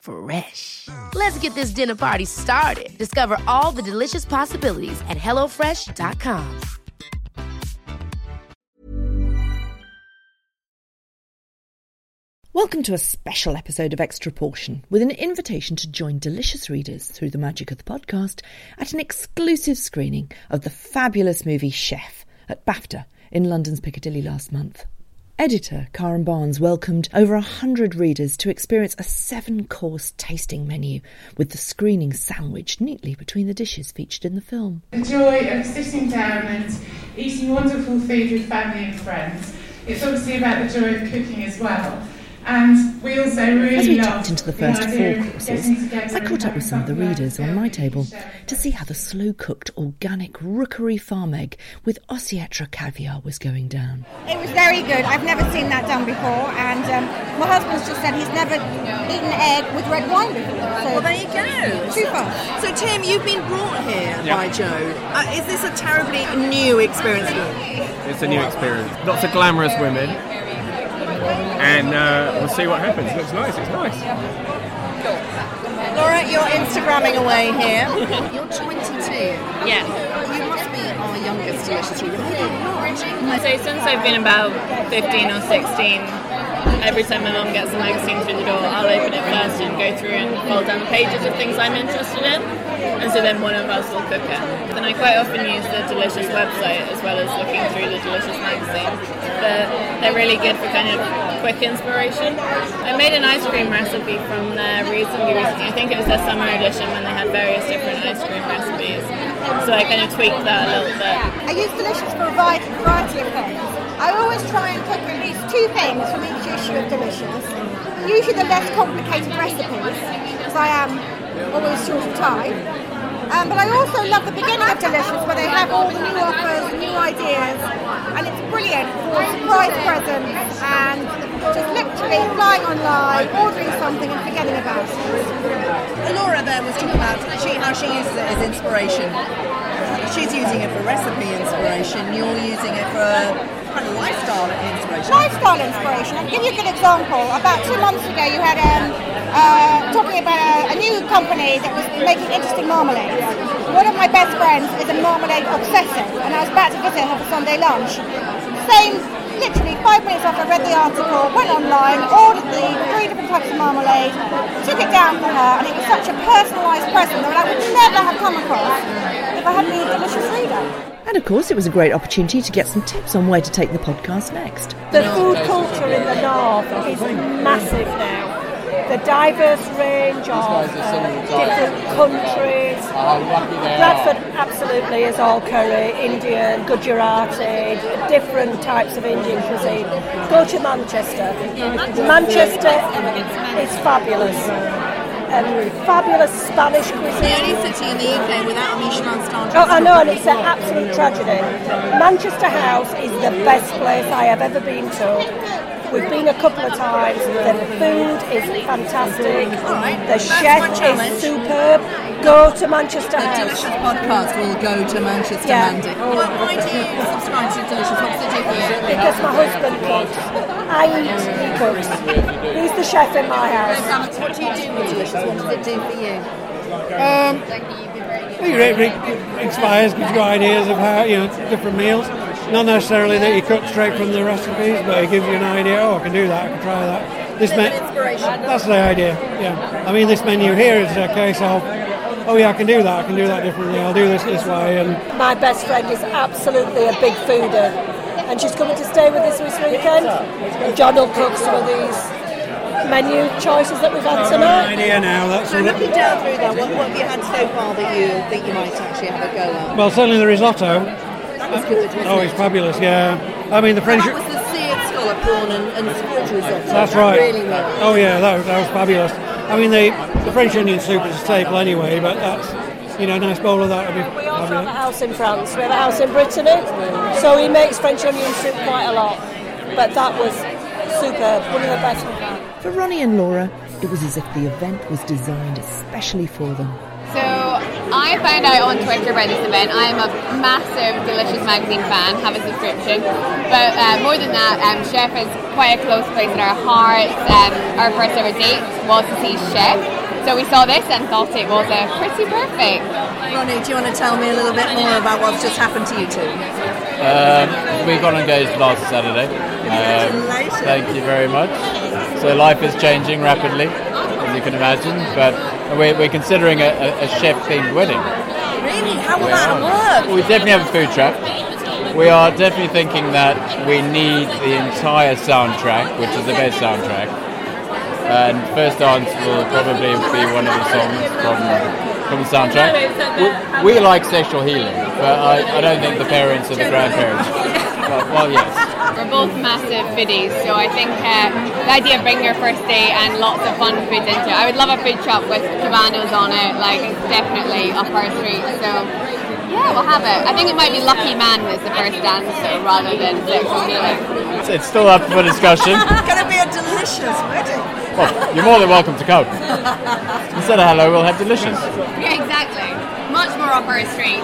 Fresh. Let's get this dinner party started. Discover all the delicious possibilities at hellofresh.com. Welcome to a special episode of Extra Portion with an invitation to join delicious readers through the magic of the podcast at an exclusive screening of the fabulous movie Chef at BAFTA in London's Piccadilly last month. Editor Karen Barnes welcomed over a hundred readers to experience a seven course tasting menu with the screening sandwiched neatly between the dishes featured in the film. The joy of sitting down and eating wonderful food with family and friends. It's obviously about the joy of cooking as well. And we also really As we love tapped into the the first idea four courses, I caught up with some of the readers on my table to see how the slow cooked organic rookery farm egg with Ossietra caviar was going down. It was very good. I've never seen that done before, and um, my husband's just said he's never eaten egg with red wine before. So Well, there you go. Super. So, Tim, you've been brought here by Joe. Uh, is this a terribly new experience for you? It's a new experience. Lots of glamorous women. And uh, we'll see what happens. It Looks nice, it's nice. Laura, you're Instagramming away here. You're 22. Yeah. You must be our youngest delicious reader. Where are you? So since I've been about 15 or 16, every time my mum gets the magazine through the door, I'll open it first and go through and fold down the pages of things I'm interested in. And so then one of us will cook it. Then I quite often use the Delicious website as well as looking through the Delicious magazine. But they're really good for kind of quick inspiration. I made an ice cream recipe from there recently. I think it was their summer edition when they had various different ice cream recipes. So I kind of tweaked that a little bit. I use Delicious for a variety of things. I always try and cook at least two things from each issue of Delicious. Usually the less complicated recipes, because I am always short of time. Um, but I also love the beginning of Delicious, where they have all the new offers, and new ideas, and it's brilliant for a surprise presents and just literally flying online, ordering something and forgetting about it. Laura there was talking about she, how she uses it as inspiration. She's using it for recipe inspiration. You're using it for lifestyle inspiration. lifestyle inspiration. I'll give you a good example. About two months ago, you had um, uh, talking about a, a new company that was making interesting marmalades. One of my best friends is a marmalade obsessive, and I was about to visit her for Sunday lunch. Same, literally five minutes after I read the article, went online, ordered the three different types of marmalade, took it down for her, and it was such a personalised present that I would never have come across if I hadn't been a delicious reader. And of course, it was a great opportunity to get some tips on where to take the podcast next. The food culture in the north is massive now. The diverse range of different countries. Bradford absolutely is all curry, Indian, Gujarati, different types of Indian cuisine. Go to Manchester. Manchester is fabulous. Um, fabulous Spanish The cuisine. only city in the UK without a Michelin star. Oh, I know, and it's an absolute tragedy. Manchester House is the best place I have ever been to. We've been a couple of times. The food is fantastic. The chef is superb. Go to Manchester The House. Delicious podcast will go to Manchester Yeah. Mandy. Well, why do you subscribe to Delicious? What does it do for you? Because my husband cooks. I eat, he cooks. He's the chef in my house. What do you do with Delicious? What does it do for you? Um, it re- re- inspires, gives you ideas of how you know different meals. Not necessarily that you cook straight from the recipes, but it gives you an idea. Oh, I can do that. I can try that. This Bit of me- inspiration. That's the idea. Yeah. I mean, this menu here is a case of, oh yeah, I can do that. I can do that differently. I'll do this this way. And My best friend is absolutely a big fooder, and she's coming to stay with us this weekend. And John will cook some of these menu choices that we've had tonight. idea now. That's So sort of- looking down through that, what, what have you had so far that you think you might actually have a go at? well, certainly the risotto. That was good, wasn't Oh, it? fabulous. Yeah. I mean the French. That was the seared scallop prawn and, and squid risotto. That's That right. Really well. Oh yeah, that, was- that was fabulous. I mean the, the French onion soup is a staple anyway, but that's you know a nice bowl of that would be We also have a house in France. We have a house in Brittany, so he makes French onion soup quite a lot. But that was superb, one of the best we've had. For Ronnie and Laura, it was as if the event was designed especially for them. So I found out on Twitter about this event. I am a massive Delicious Magazine fan, have a subscription. But uh, more than that, um, Chef is quite a close place in our hearts. Um, our first ever date was to see Chef. So we saw this and thought it was uh, pretty perfect. Ronnie, do you want to tell me a little bit more about what's just happened to you two? Um, we got engaged last Saturday. Um, thank you very much. So life is changing rapidly, as you can imagine, but we're, we're considering a, a, a chef-themed wedding. Really? How will that work? We definitely have a food truck. We are definitely thinking that we need the entire soundtrack, which is the best soundtrack. And First Dance will probably be one of the songs from, from the soundtrack. We, we like sexual healing, but I, I don't think the parents or the grandparents. Well, well yes. We're both massive foodies, so I think uh, the idea of bringing your first date and lots of fun food into it. I would love a food shop with Cubanos on it, like definitely up our street. So yeah, we'll have it. I think it might be Lucky Man as the first dance rather than sexual healing. It's, it's still up for discussion. It's going to be a delicious wedding. Well, you're more than welcome to come. Instead of hello, we'll have delicious. Yeah, exactly. Much more up our street.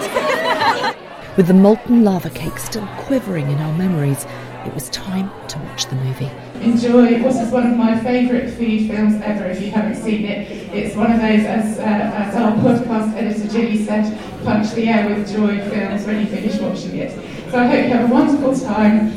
With the molten lava cake still quivering in our memories, it was time to watch the movie. Enjoy. This is one of my favourite food films ever. If you haven't seen it, it's one of those, as, uh, as our podcast editor Jilly said, punch the air with joy films when you finish watching it. So I hope you have a wonderful time.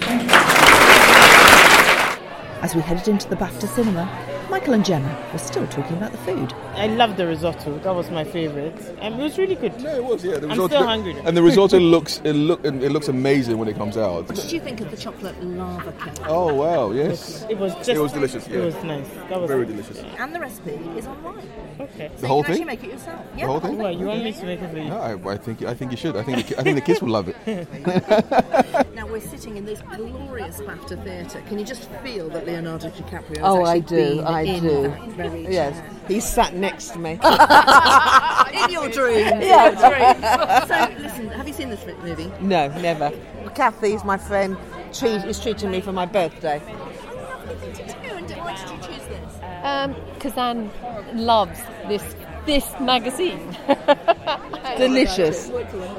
As we headed into the BAFTA cinema, Michael and Gemma were still talking about the food. I love the risotto. That was my favorite. And it was really good. No, it was. Yeah, the risotto, I'm still hungry. now. And the risotto looks it look it looks amazing when it comes out. What did you think of the chocolate lava cake? Oh wow, yes. It was just. It was delicious. Yeah. It was nice. That was very delicious. And the recipe is online. Okay. So The whole you can thing? actually make it yourself. The whole thing? Well, you want me to make it for you? No, I, I think I think you should. I think the, I think the kids will love it. Now we're sitting in this glorious BAFTA theatre. Can you just feel that Leonardo DiCaprio? Oh, I do, been I in do. very Yes, he sat next to me. in your dream. Yeah. In your dreams. so, listen, have you seen this movie? No, never. Kathy's my friend. Treat, is treating me for my birthday. Why did you choose this? Um, Kazan loves this this magazine. Delicious.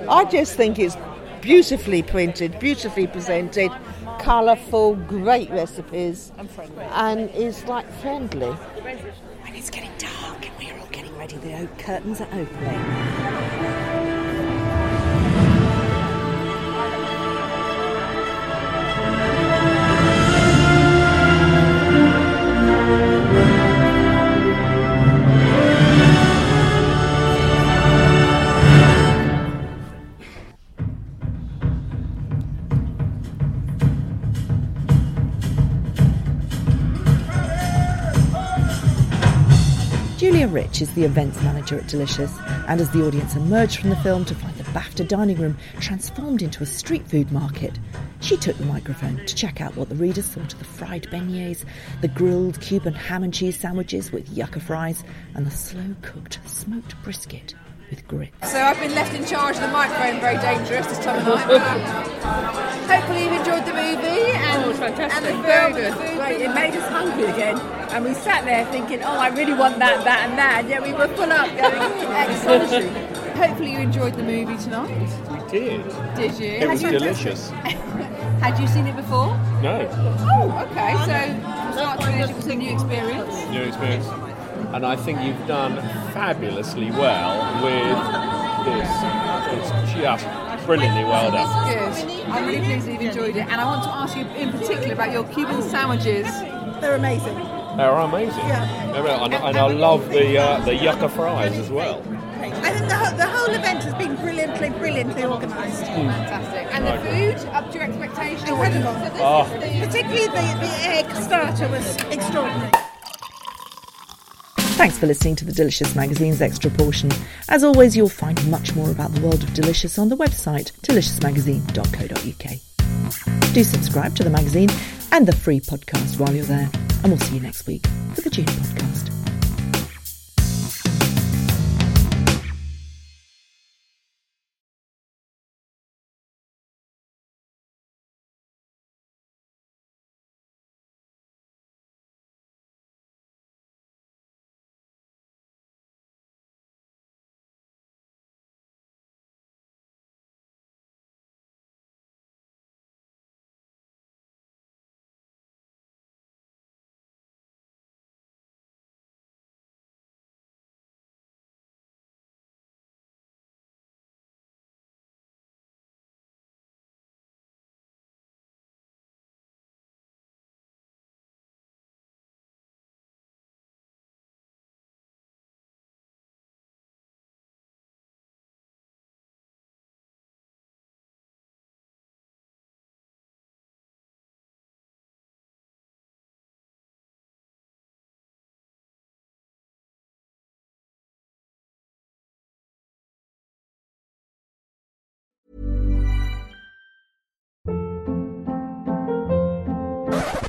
I just think it's beautifully printed, beautifully presented, colourful, great recipes, and is like friendly. When it's getting dark and we're all getting ready, the oak curtains are opening. Julia is the events manager at Delicious, and as the audience emerged from the film to find the BAFTA dining room transformed into a street food market, she took the microphone to check out what the readers thought of the fried beignets, the grilled Cuban ham and cheese sandwiches with yucca fries, and the slow cooked smoked brisket with grits. So I've been left in charge of the microphone, very dangerous this time of night. Uh, hopefully you've enjoyed the movie and, Oh, fantastic. and the film. Very and the good. food. Great. It made us hungry again. And we sat there thinking, oh, I really want that, that, and that. And yet we were full up going, excellent. Hopefully you enjoyed the movie tonight. We did. Did you? It Had was you- delicious. Had you seen it before? No, Oh, okay. So um, start to it was a new experience. new experience. And I think you've done fabulously well with this. It's just brilliantly well done. Good. I'm really pleased that you've enjoyed it. And I want to ask you in particular about your Cuban sandwiches. They're amazing. They're amazing. Yeah. They're And, and I love the uh, the yucca fries as well. I think the whole, the whole event has been brilliantly brilliant. absolutely brilliantly organised. Fantastic. And the food, up to your expectations? Incredible. Oh. Particularly the, the egg starter was extraordinary. Thanks for listening to the Delicious Magazine's Extra Portion. As always, you'll find much more about the world of delicious on the website deliciousmagazine.co.uk. Do subscribe to the magazine and the free podcast while you're there, and we'll see you next week for the June podcast.